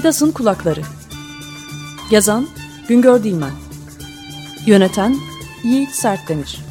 Midas'ın Kulakları. Yazan Güngör Dilmen. Yöneten Yiğit Sertdemir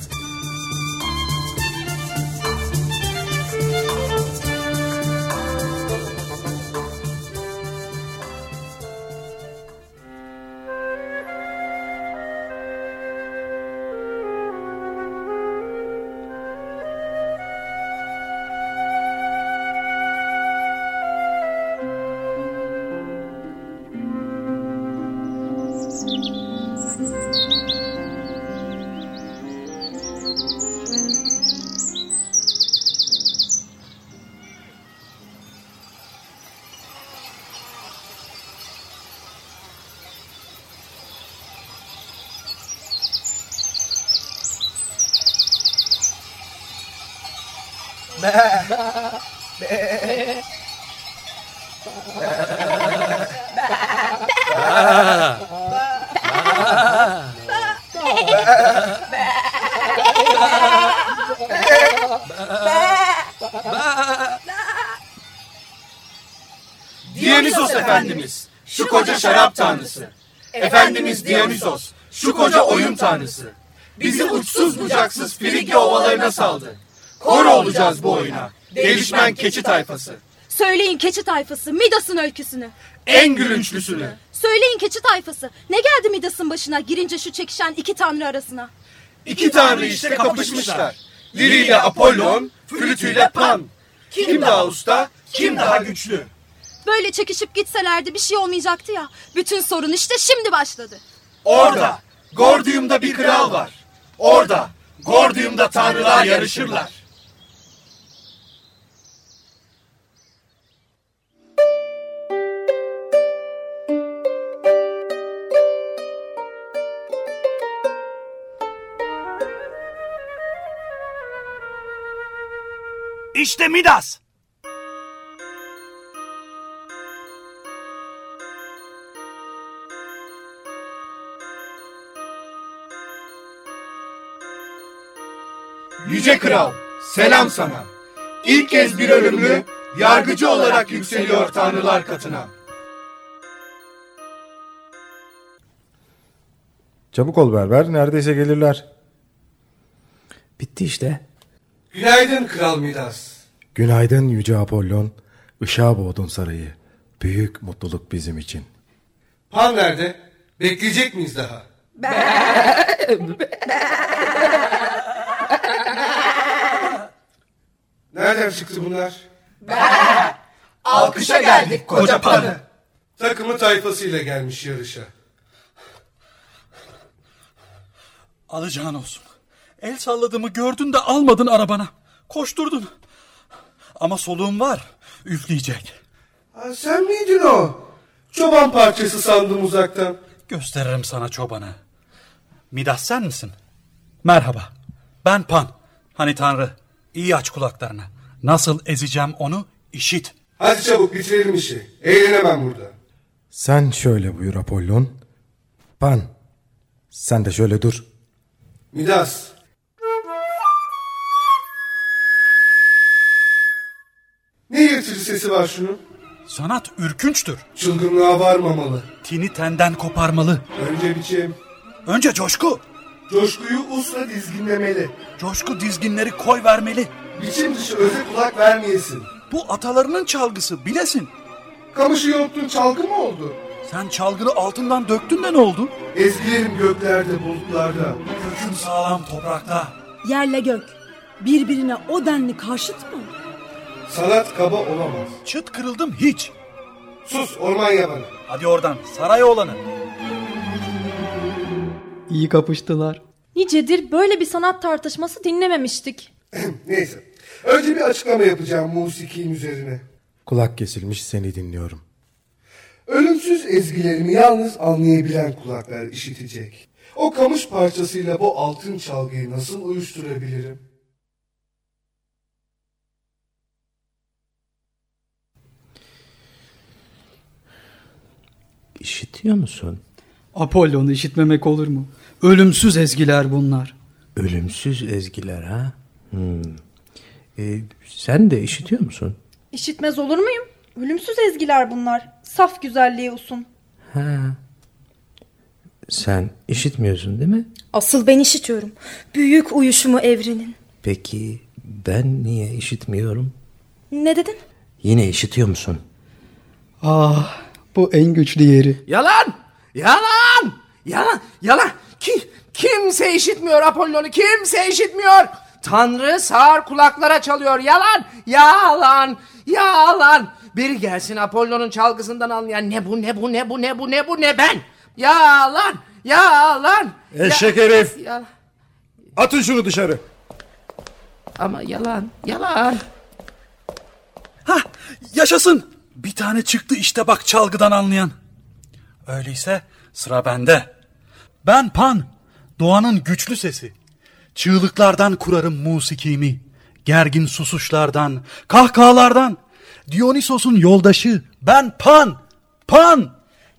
Dionysos Efendimiz, şu koca şarap tanrısı. Efendimiz Dionysos, şu koca oyun tanrısı. Bizi uçsuz bucaksız Frigya ovalarına saldı. Kor olacağız bu oyuna. Gelişmen keçi tayfası. Söyleyin keçi tayfası Midas'ın öyküsünü. En gülünçlüsünü. Söyleyin keçi tayfası ne geldi Midas'ın başına girince şu çekişen iki tanrı arasına. İki tanrı işte kapışmışlar. Liriyle Apollon, flütüyle Pan. Kim daha usta, kim daha güçlü? Böyle çekişip gitselerdi bir şey olmayacaktı ya. Bütün sorun işte şimdi başladı. Orada, Gordium'da bir kral var. Orada, Gordium'da tanrılar yarışırlar. İşte Midas. Yüce Kral, selam sana. İlk kez bir ölümlü, yargıcı olarak yükseliyor tanrılar katına. Çabuk ol berber neredeyse gelirler. Bitti işte. Günaydın Kral Midas. Günaydın Yüce Apollon. Işığa boğdun sarayı. Büyük mutluluk bizim için. Pan nerede? Bekleyecek miyiz daha? Nereden çıktı bunlar? Alkışa geldik koca panı. Takımı tayfasıyla gelmiş yarışa. Alacağın olsun. El salladığımı gördün de almadın arabana. Koşturdun. Ama soluğum var. Üfleyecek. Ha, sen miydin o? Çoban parçası sandım uzaktan. Gösteririm sana çobanı. Midas sen misin? Merhaba. Ben Pan. Hani tanrı. İyi aç kulaklarını. Nasıl ezeceğim onu işit. Hadi çabuk bitirelim işi. Eğlenemem burada. Sen şöyle buyur Apollon. Pan. Sen de şöyle dur. Midas. Sesi var şunun? Sanat ürkünçtür. Çılgınlığa varmamalı. Tini tenden koparmalı. Önce biçim. Önce coşku. Coşkuyu usla dizginlemeli. Coşku dizginleri koy vermeli. Biçim dışı öze kulak vermeyesin. Bu atalarının çalgısı bilesin. Kamışı yontun çalgı mı oldu? Sen çalgını altından döktün de ne oldu? Ezgilerim göklerde bulutlarda. Köküm sağlam toprakta. Yerle gök birbirine o denli karşıt mı? Sanat kaba olamaz. Çıt kırıldım hiç. Sus orman yabanı. Hadi oradan saray oğlanı. İyi kapıştılar. Nicedir böyle bir sanat tartışması dinlememiştik. Neyse. Önce bir açıklama yapacağım musikin üzerine. Kulak kesilmiş seni dinliyorum. Ölümsüz ezgilerimi yalnız anlayabilen kulaklar işitecek. O kamış parçasıyla bu altın çalgıyı nasıl uyuşturabilirim? İşitiyor musun? Apollon'u işitmemek olur mu? Ölümsüz ezgiler bunlar. Ölümsüz ezgiler ha? Hmm. Ee, sen de işitiyor musun? İşitmez olur muyum? Ölümsüz ezgiler bunlar. Saf güzelliğe usun. Ha. Sen işitmiyorsun değil mi? Asıl ben işitiyorum. Büyük uyuşumu evrenin. Peki ben niye işitmiyorum? Ne dedin? Yine işitiyor musun? Ah bu en güçlü yeri. Yalan! Yalan! Yalan! Yalan! Ki, kimse işitmiyor Apollon'u. Kimse işitmiyor. Tanrı sağır kulaklara çalıyor. Yalan! Yalan! Yalan! Biri gelsin Apollon'un çalgısından anlayan ne bu ne bu ne bu ne bu ne bu ne ben. Yalan! Yalan! Eşek herif! Yalan. Atın şunu dışarı. Ama yalan, yalan. Hah yaşasın. Bir tane çıktı işte bak çalgıdan anlayan. Öyleyse sıra bende. Ben Pan, doğanın güçlü sesi. Çığlıklardan kurarım musikimi. Gergin susuşlardan, kahkahalardan. Dionysos'un yoldaşı ben Pan, Pan.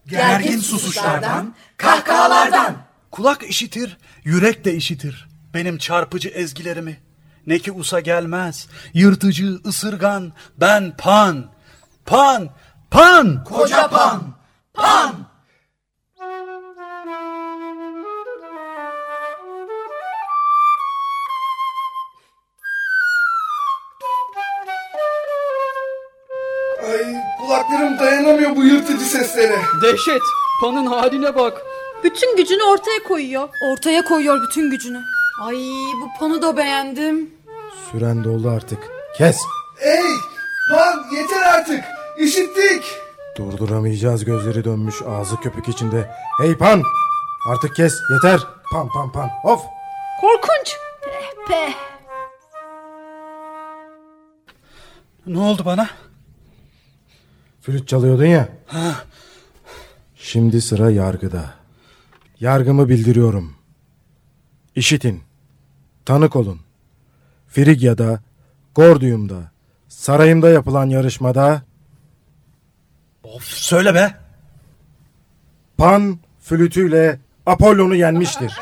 Gergin susuşlardan, kahkahalardan. Kulak işitir, yürek de işitir. Benim çarpıcı ezgilerimi. Ne ki usa gelmez, yırtıcı, ısırgan, ben Pan, Pan, Pan. Koca Pan, Pan. Ay kulaklarım dayanamıyor bu yırtıcı seslere. Dehşet. Pan'ın haline bak. Bütün gücünü ortaya koyuyor. Ortaya koyuyor bütün gücünü. Ay bu ponu da beğendim. Süren doldu artık. Kes. Ey Pan yeter artık. İşittik. Durduramayacağız gözleri dönmüş ağzı köpük içinde. Hey Pan! Artık kes yeter. Pan pan pan. Of! Korkunç. Pe. Ne oldu bana? Flüt çalıyordun ya. Şimdi sıra yargıda. Yargımı bildiriyorum. İşitin. Tanık olun. Frigya'da, Gordium'da, sarayımda yapılan yarışmada Of söyle be. Pan flütüyle Apollon'u yenmiştir.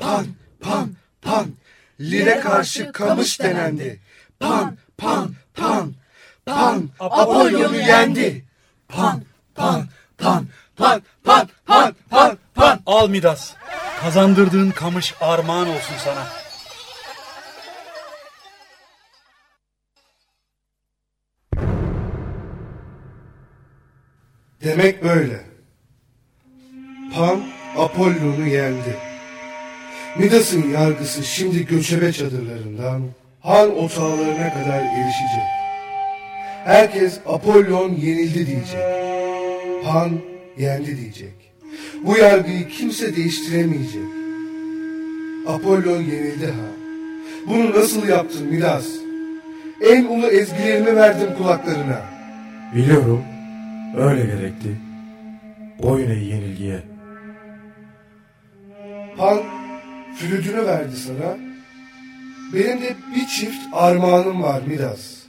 Pan, pan, pan. Lire karşı kamış denendi. Pan, pan, pan. Pan, Apollon'u yendi. Pan, pan, pan, pan, pan, pan, pan, pan. Al Midas. Kazandırdığın kamış armağan olsun sana. Demek böyle. Pan Apollon'u yendi. Midas'ın yargısı şimdi göçebe çadırlarından Han otağlarına kadar erişecek. Herkes Apollon yenildi diyecek. Han yendi diyecek. Bu yargıyı kimse değiştiremeyecek. Apollon yenildi ha. Bunu nasıl yaptın Midas? En ulu ezgilerimi verdim kulaklarına. Biliyorum. Öyle gerekti. Boyun eğ yenilgiye. Pan flütünü verdi sana. Benim de bir çift armağanım var Midas.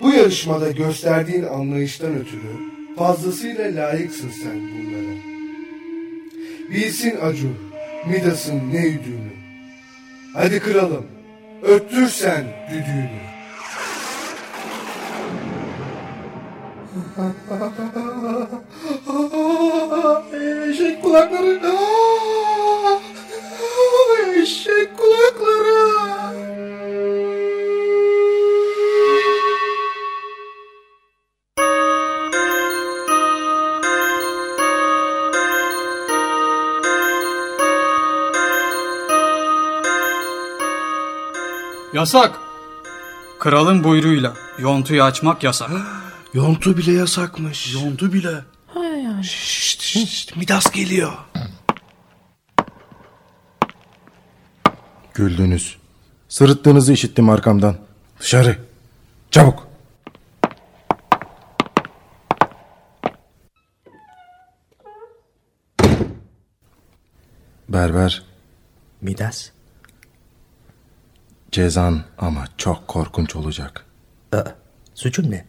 Bu yarışmada gösterdiğin anlayıştan ötürü fazlasıyla layıksın sen bunlara. Bilsin Acu, Midas'ın ne üdüğünü. Hadi kıralım, öttür sen düdüğünü. Eşek kulakları. Aa! Yasak. Kralın buyruğuyla yontuyu açmak yasak. Yontu bile yasakmış. Yondu bile. Şşt, şşt, Midas geliyor. Güldünüz. Sırıttığınızı işittim arkamdan. Dışarı. Çabuk. Berber Midas. Cezan ama çok korkunç olacak. Aa, suçun ne?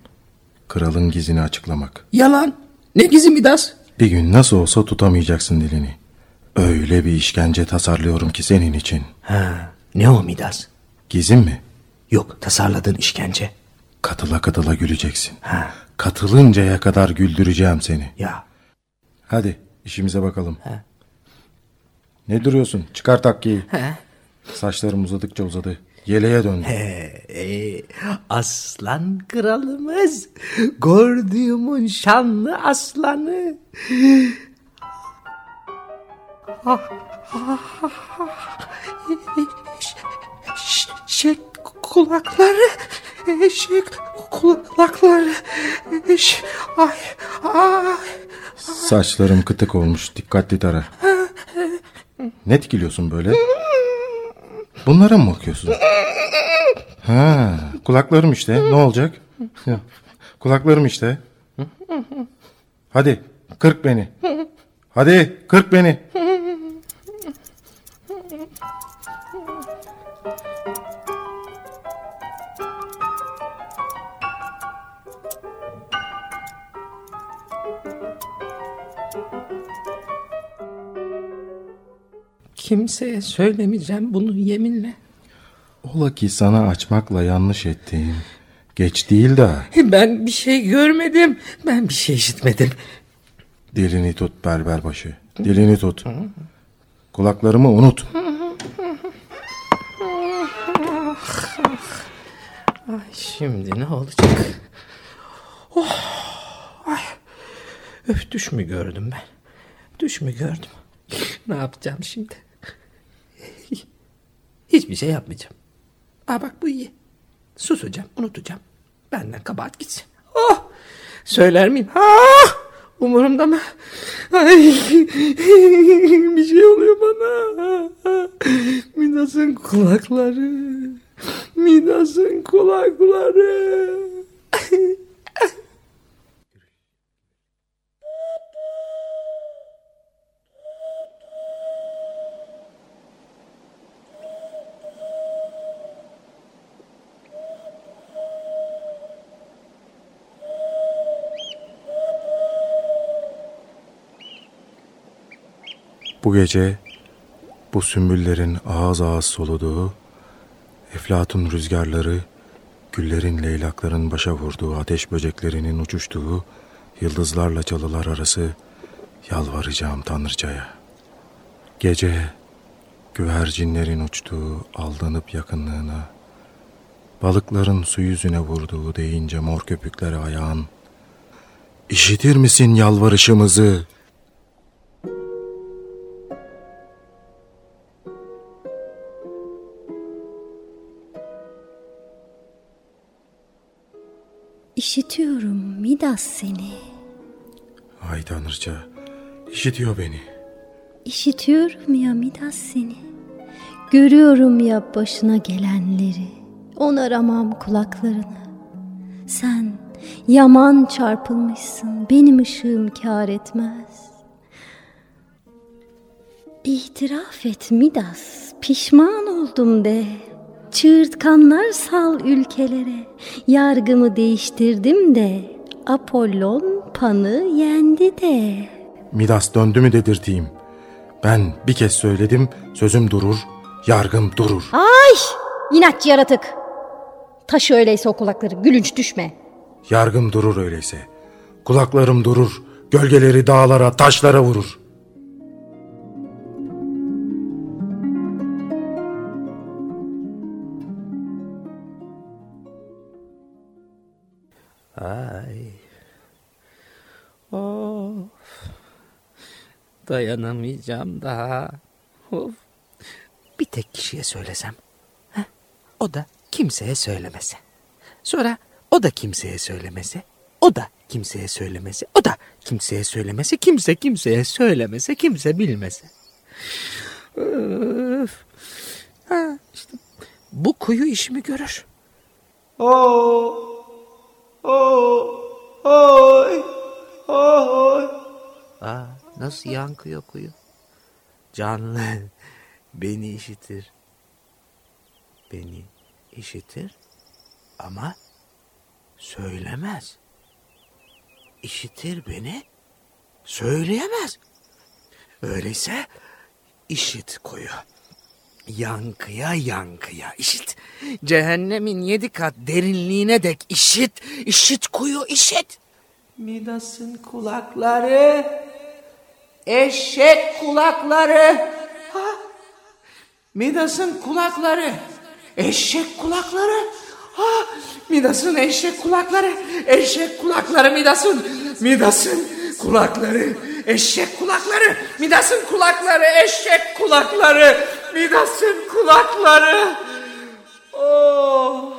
Kralın gizini açıklamak. Yalan. Ne gizi Midas? Bir gün nasıl olsa tutamayacaksın dilini. Öyle bir işkence tasarlıyorum ki senin için. Ha, ne o Midas? Gizim mi? Yok tasarladığın işkence. Katıla katıla güleceksin. Ha. Katılıncaya kadar güldüreceğim seni. Ya. Hadi işimize bakalım. He. Ne duruyorsun? Çıkar takkiyi. He. Saçlarım uzadıkça uzadı. Yeleğe döndü. He, e, aslan kralımız. Gördüğümün şanlı aslanı. Eşek kulakları. Eşek kulakları. Eş, ay, ay. Saçlarım kıtık olmuş. Dikkatli tara. Ne dikiliyorsun böyle? Bunlara mı bakıyorsun? Ha, kulaklarım işte. Ne olacak? kulaklarım işte. Hadi kırk beni. Hadi kırk beni. Kimseye söylemeyeceğim bunu yeminle. Ola ki sana açmakla yanlış ettiğim. Geç değil de. Ben bir şey görmedim. Ben bir şey işitmedim. Dilini tut berberbaşı. Dilini tut. Kulaklarımı unut. Ay şimdi ne olacak? Oh, ay. Öf düş mü gördüm ben? Düş mü gördüm? Ne yapacağım şimdi? Hiçbir şey yapmayacağım. Aa bak bu iyi. Susacağım, unutacağım. Benden kabahat gitsin. Oh! Söyler miyim? Ah! Umurumda mı? Ay, bir şey oluyor bana. Midas'ın kulakları. Midas'ın kulakları. Bu gece bu sümbüllerin ağız ağız soluduğu, eflatun rüzgarları, güllerin leylakların başa vurduğu, ateş böceklerinin uçuştuğu, yıldızlarla çalılar arası yalvaracağım Tanrıçaya. Gece güvercinlerin uçtuğu, aldanıp yakınlığına, balıkların su yüzüne vurduğu deyince mor köpükleri ayağın, İşitir misin yalvarışımızı?'' İşitiyorum Midas seni. Ay Tanrıça, işitiyor beni. İşitiyorum ya Midas seni. Görüyorum ya başına gelenleri. Onaramam kulaklarını. Sen yaman çarpılmışsın. Benim ışığım kar etmez. İtiraf et Midas. Pişman oldum de. Çığırtkanlar sal ülkelere. Yargımı değiştirdim de. Apollon Pan'ı yendi de. Midas döndü mü dedirteyim. Ben bir kez söyledim, sözüm durur, yargım durur. Ay! İnatçı yaratık. Taşı öyleyse o kulakları, gülünç düşme. Yargım durur öyleyse. Kulaklarım durur, gölgeleri dağlara, taşlara vurur. Dayanamayacağım daha. Of. Bir tek kişiye söylesem. Heh. O da kimseye söylemese. Sonra o da kimseye söylemese. O da kimseye söylemese. O da kimseye söylemese. Kimse kimseye söylemese. Kimse bilmese. Öf. Ha, işte bu kuyu işimi görür. Oo. Oy, oy, oy. Aa, nasıl yankıyor kuyu? Canlı beni işitir. Beni işitir ama söylemez. İşitir beni, söyleyemez. Öyleyse işit kuyu. Yankıya yankıya işit. Cehennemin yedi kat derinliğine dek işit. İşit kuyu işit. Midas'ın kulakları. Eşek kulakları. Ha? Midas'ın kulakları. Eşek kulakları. Ha? Midas'ın eşek kulakları. Eşek kulakları Midas'ın. Midas'ın kulakları. Eşek kulakları. Midas'ın kulakları. Eşek kulakları. Midas'ın kulakları. Oh.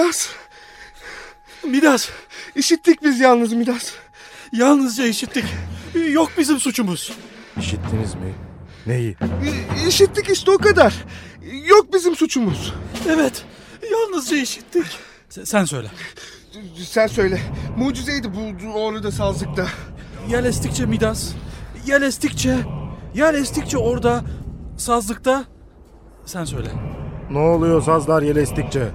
Midas. Midas. İşittik biz yalnız Midas. Yalnızca işittik. Yok bizim suçumuz. İşittiniz mi? Neyi? İ- İşittik işte o kadar. Yok bizim suçumuz. Evet. Yalnızca işittik. Sen, sen söyle. Sen söyle. Mucizeydi bu orada sazlıkta. Yel estikçe Midas. Yel estikçe. Yel estikçe orada. Sazlıkta. Sen söyle. Ne oluyor sazlar yel estikçe?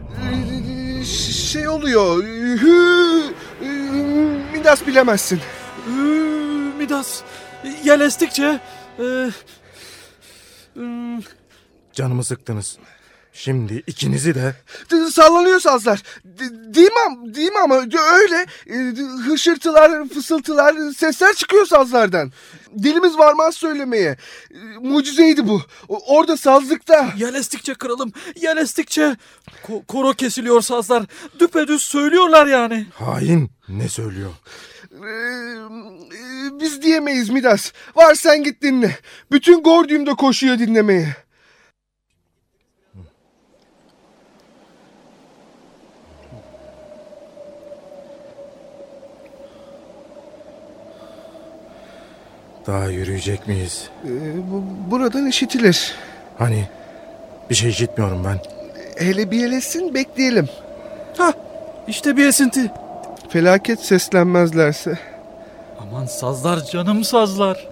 Şey oluyor. Hü, Midas bilemezsin. Midas. Yel estikçe. e, Canımı sıktınız. Şimdi ikinizi de Sallanıyor sazlar. D- Değil mi, değil mi ama öyle. E, Hışırtılar, fısıltılar, sesler çıkıyor sazlardan. Dilimiz varmaz söylemeye. E, Mucizeydi bu. Orada sazlıkta. Yel estikçe kralım. Yel estikçe. Ko- koro kesiliyor sazlar. Düpedüz söylüyorlar yani. hain ne söylüyor? Ee, e, Biz diyemeyiz Midas. Var sen git dinle. Bütün Gordium da koşuyor dinlemeye. Daha yürüyecek miyiz? Ee, bu- Buradan işitilir. Hani bir şey işitmiyorum ben. Hele bir elesin bekleyelim. Ha, işte bir esinti. Felaket seslenmezlerse. Aman sazlar canım sazlar.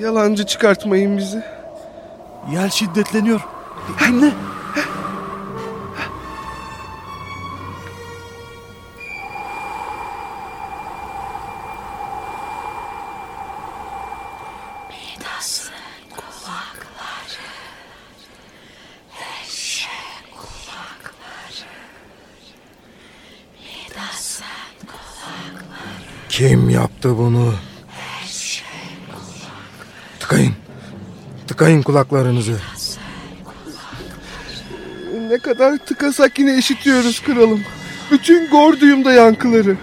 Yalancı çıkartmayın bizi. Yel şiddetleniyor. Dinle. Yaptı bunu? Tıkayın. Tıkayın kulaklarınızı. Ne kadar tıkasak yine işitiyoruz kralım. Bütün Gordium'da yankıları.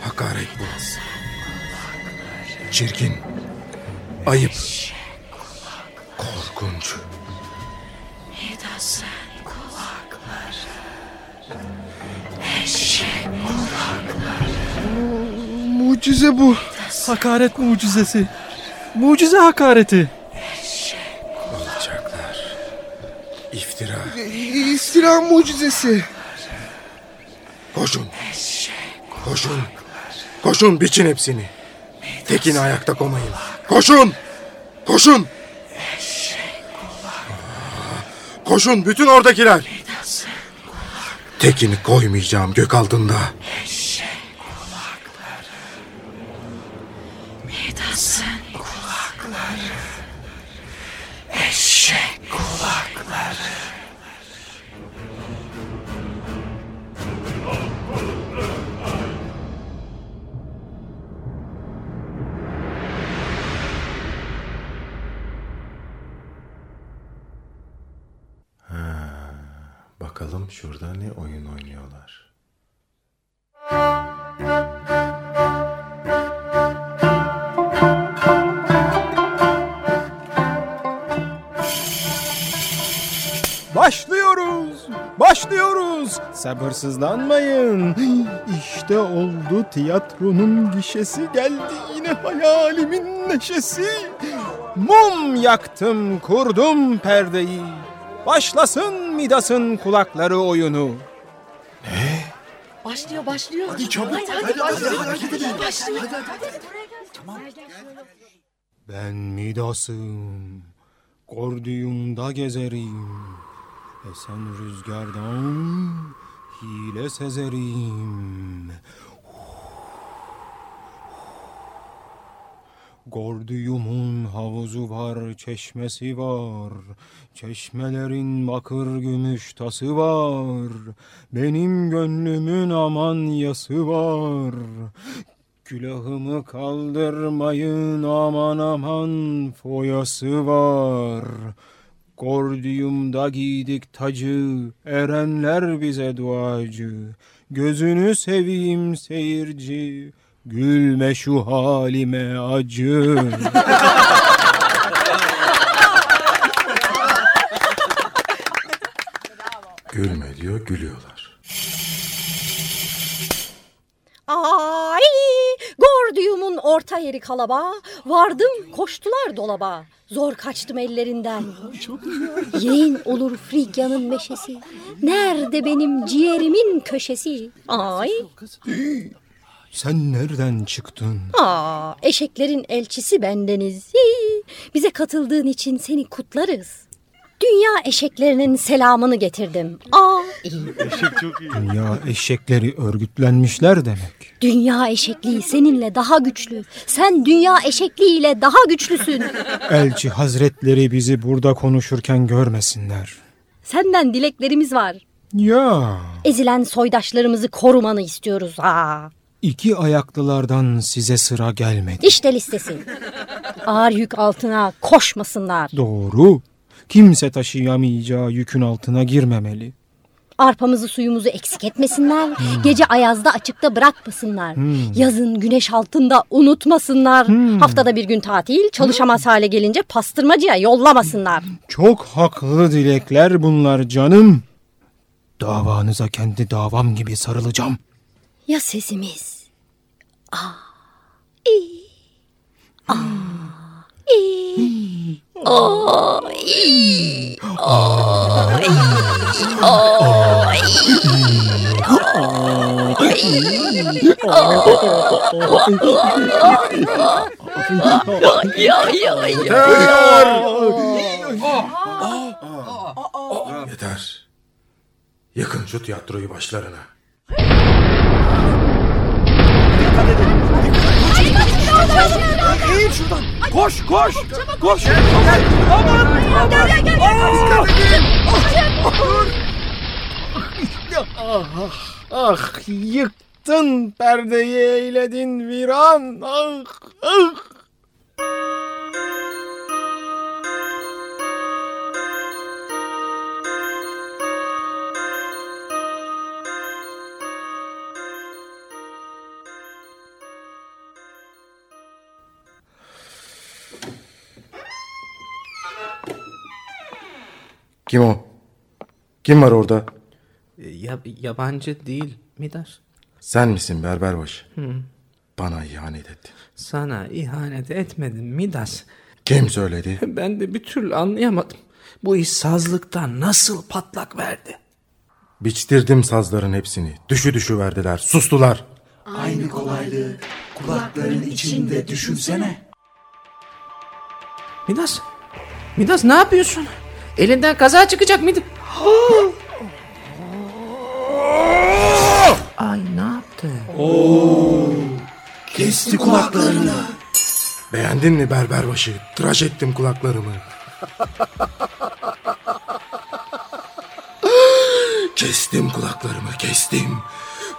Hakaret bu. Çirkin. Ayıp. Korkunç. Mucize bu. Hakaret mucizesi. Mucize hakareti. Alçaklar. İftira. İstira mucizesi. Koşun. Koşun. Koşun biçin hepsini. Tekini ayakta komayın. Koşun. Koşun. Koşun bütün oradakiler. Tekini koymayacağım gök altında. Bakalım şurada ne oyun oynuyorlar. Başlıyoruz. Başlıyoruz. Sabırsızlanmayın. İşte oldu tiyatronun gişesi geldi yine hayalimin neşesi. Mum yaktım kurdum perdeyi. Başlasın Midas'ın kulakları oyunu. Başlıyor başlıyor. Hadi çabuk. Hadi, hadi, Hadi, hadi, başlıyor. hadi, hadi, hadi. Başlıyor. Ben Midas'ım. Kordiyumda gezerim. Esen rüzgardan hile sezerim. Gordiyumun havuzu var, çeşmesi var. Çeşmelerin bakır gümüş tası var. Benim gönlümün aman yası var. Külahımı kaldırmayın aman aman foyası var. Gordiyumda giydik tacı, erenler bize duacı. Gözünü seveyim seyirci, gülme şu halime acı. Gülme diyor gülüyorlar. Ay, Gordiyum'un orta yeri kalaba. Vardım koştular dolaba. Zor kaçtım ellerinden. Yeğen olur Frigya'nın meşesi. Nerede benim ciğerimin köşesi? Ay, Sen nereden çıktın? aa, eşeklerin elçisi bendeniz. Hii, Bize katıldığın için seni kutlarız. Dünya eşeklerinin selamını getirdim. Aa, Dünya eşekleri örgütlenmişler demek. dünya eşekliği seninle daha güçlü. Sen dünya eşekliğiyle daha güçlüsün. Elçi hazretleri bizi burada konuşurken görmesinler. Senden dileklerimiz var. Ya Ezilen soydaşlarımızı korumanı istiyoruz. Aa. İki ayaklılardan size sıra gelmedi. İşte listesi. Ağır yük altına koşmasınlar. Doğru. Kimse taşıyamayacağı yükün altına girmemeli. Arpamızı suyumuzu eksik etmesinler. Gece ayazda açıkta bırakmasınlar. Hmm. Yazın güneş altında unutmasınlar. Haftada bir gün tatil çalışamaz hale gelince pastırmacıya yollamasınlar. Çok haklı dilekler bunlar canım. Davanıza kendi davam gibi sarılacağım. Ya sesimiz? Aa, iyi. Aa, iyi. Aa, iyi. Aa, iyi. Aa, iyi. Ya. Yeter. Yakın şu tiyatroyu başlarına. Koş koş. Koş. Aman. Gel gel gel. Ah, ah yıktın perdeyi eyledin viran. Ah, ah. Kim o? Kim var orada? Ya, yabancı değil Midas. Sen misin berberbaşı? Hı. Bana ihanet ettin. Sana ihanet etmedim Midas. Kim söyledi? Ben de bir türlü anlayamadım. Bu iş sazlıktan nasıl patlak verdi? Biçtirdim sazların hepsini. Düşü düşü verdiler. Sustular. Aynı kolaylığı kulakların içinde düşünsene. Midas. Midas ne yapıyorsun? Elinden kaza çıkacak mıydı? Ay ne yaptı? Kesti kulaklarını. Beğendin mi berberbaşı? Tıraş ettim kulaklarımı. kestim kulaklarımı kestim.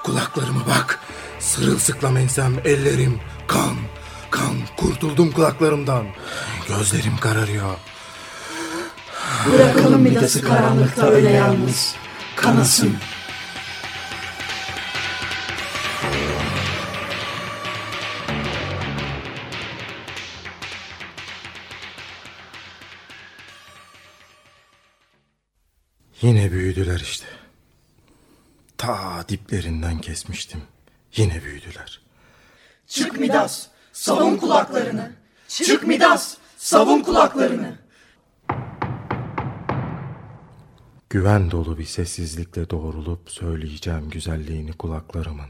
Kulaklarımı bak. Sırılsıklam ensem ellerim. Kan. Kan. Kurtuldum kulaklarımdan. Gözlerim kararıyor. Bırakalım Midas'ı karanlıkta öyle yalnız. Kanasın. Yine büyüdüler işte. Ta diplerinden kesmiştim. Yine büyüdüler. Çık Midas. Savun kulaklarını. Çık Midas. Savun kulaklarını. Güven dolu bir sessizlikle doğrulup söyleyeceğim güzelliğini kulaklarımın.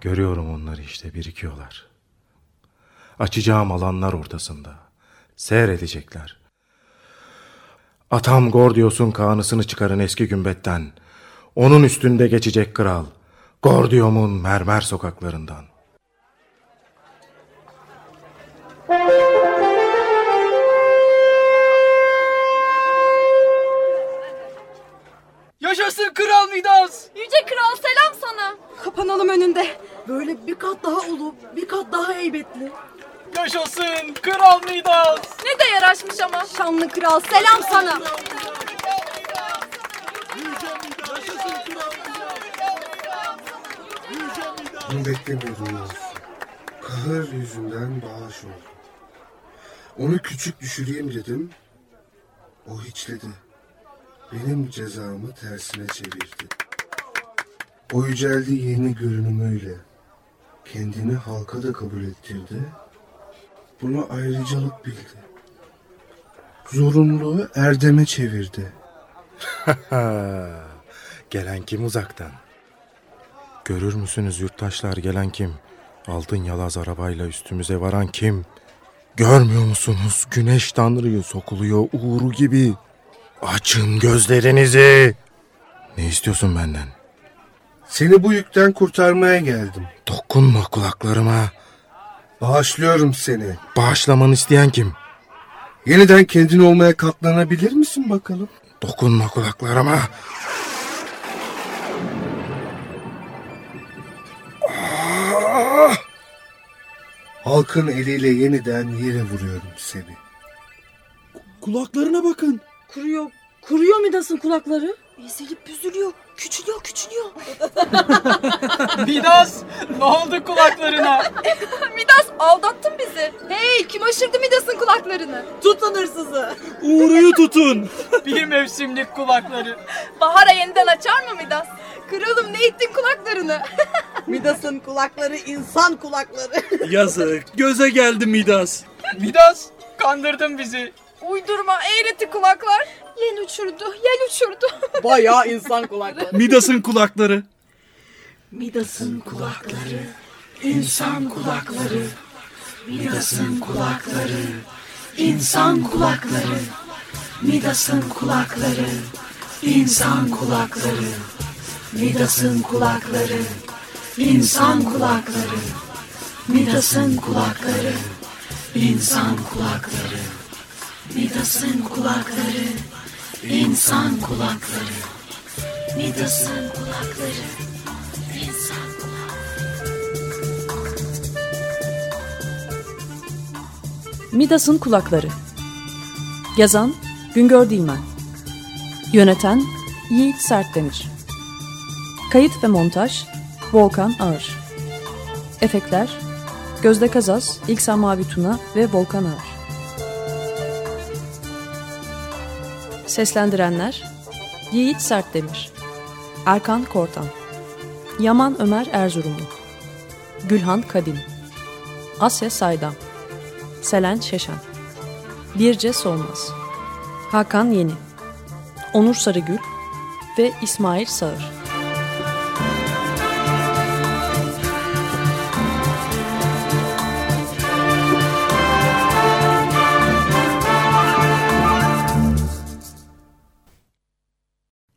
Görüyorum onları işte birikiyorlar. Açacağım alanlar ortasında. Seyredecekler. Atam Gordios'un kanısını çıkarın eski gümbetten. Onun üstünde geçecek kral. Gordium'un mermer sokaklarından. Midas! Yüce Kral selam sana. Kapanalım önünde. Böyle bir kat daha ulu, bir kat daha heybetli. Yaşasın Kral Midas! Ne de yaraşmış ama. Şanlı Kral selam sana. Bunu beklemiyordum Yavuz. Kahır yüzünden bağış oldu. Onu küçük düşüreyim dedim. O hiçledi. Benim cezamı tersine çevirdi. O yüceldi yeni görünümüyle. Kendini halka da kabul ettirdi. Bunu ayrıcalık bildi. Zorunluluğu erdeme çevirdi. Gelen kim uzaktan? Görür müsünüz yurttaşlar gelen kim? Altın yalaz arabayla üstümüze varan kim? Görmüyor musunuz? Güneş tanrıyı sokuluyor uğru gibi. Açın gözlerinizi. Ne istiyorsun benden? Seni bu yükten kurtarmaya geldim. Dokunma kulaklarıma. Bağışlıyorum seni. Bağışlamanı isteyen kim? Yeniden kendin olmaya katlanabilir misin bakalım? Dokunma kulaklarıma. Ah! Halkın eliyle yeniden yere vuruyorum seni. Kulaklarına bakın. Kuruyor. Kuruyor Midas'ın kulakları. Ezilip büzülüyor. Küçülüyor küçülüyor. Midas ne oldu kulaklarına? Midas aldattın bizi. Hey kim aşırdı Midas'ın kulaklarını? Tutun hırsızı. Uğru'yu tutun. Bir mevsimlik kulakları. Bahara yeniden açar mı Midas? Kralım ne ettin kulaklarını? Midas'ın kulakları insan kulakları. Yazık. Göze geldi Midas. Midas kandırdın bizi. Uydurma eğreti kulaklar. Yel uçurdu, yel uçurdu. Bayağı insan kulakları. Midas'ın kulakları. Midas'ın kulakları, insan kulakları. Midas'ın kulakları, insan kulakları. Midas'ın kulakları, insan kulakları. Midas'ın kulakları, insan kulakları. Midas'ın kulakları, insan kulakları. Midas'ın kulakları, insan kulakları. Midas'ın kulakları, insan Midas'ın Kulakları. Yazan Güngör Dilmen. Yöneten Yiğit Sertdemir. Kayıt ve montaj Volkan Ağır. Efektler Gözde Kazas, İlksan Mavi Tuna ve Volkan Ağır Seslendirenler Yiğit Sertdemir Erkan Kortan Yaman Ömer Erzurumlu Gülhan Kadim Asya Saydam Selen Şeşen Birce Solmaz Hakan Yeni Onur Sarıgül ve İsmail Sağır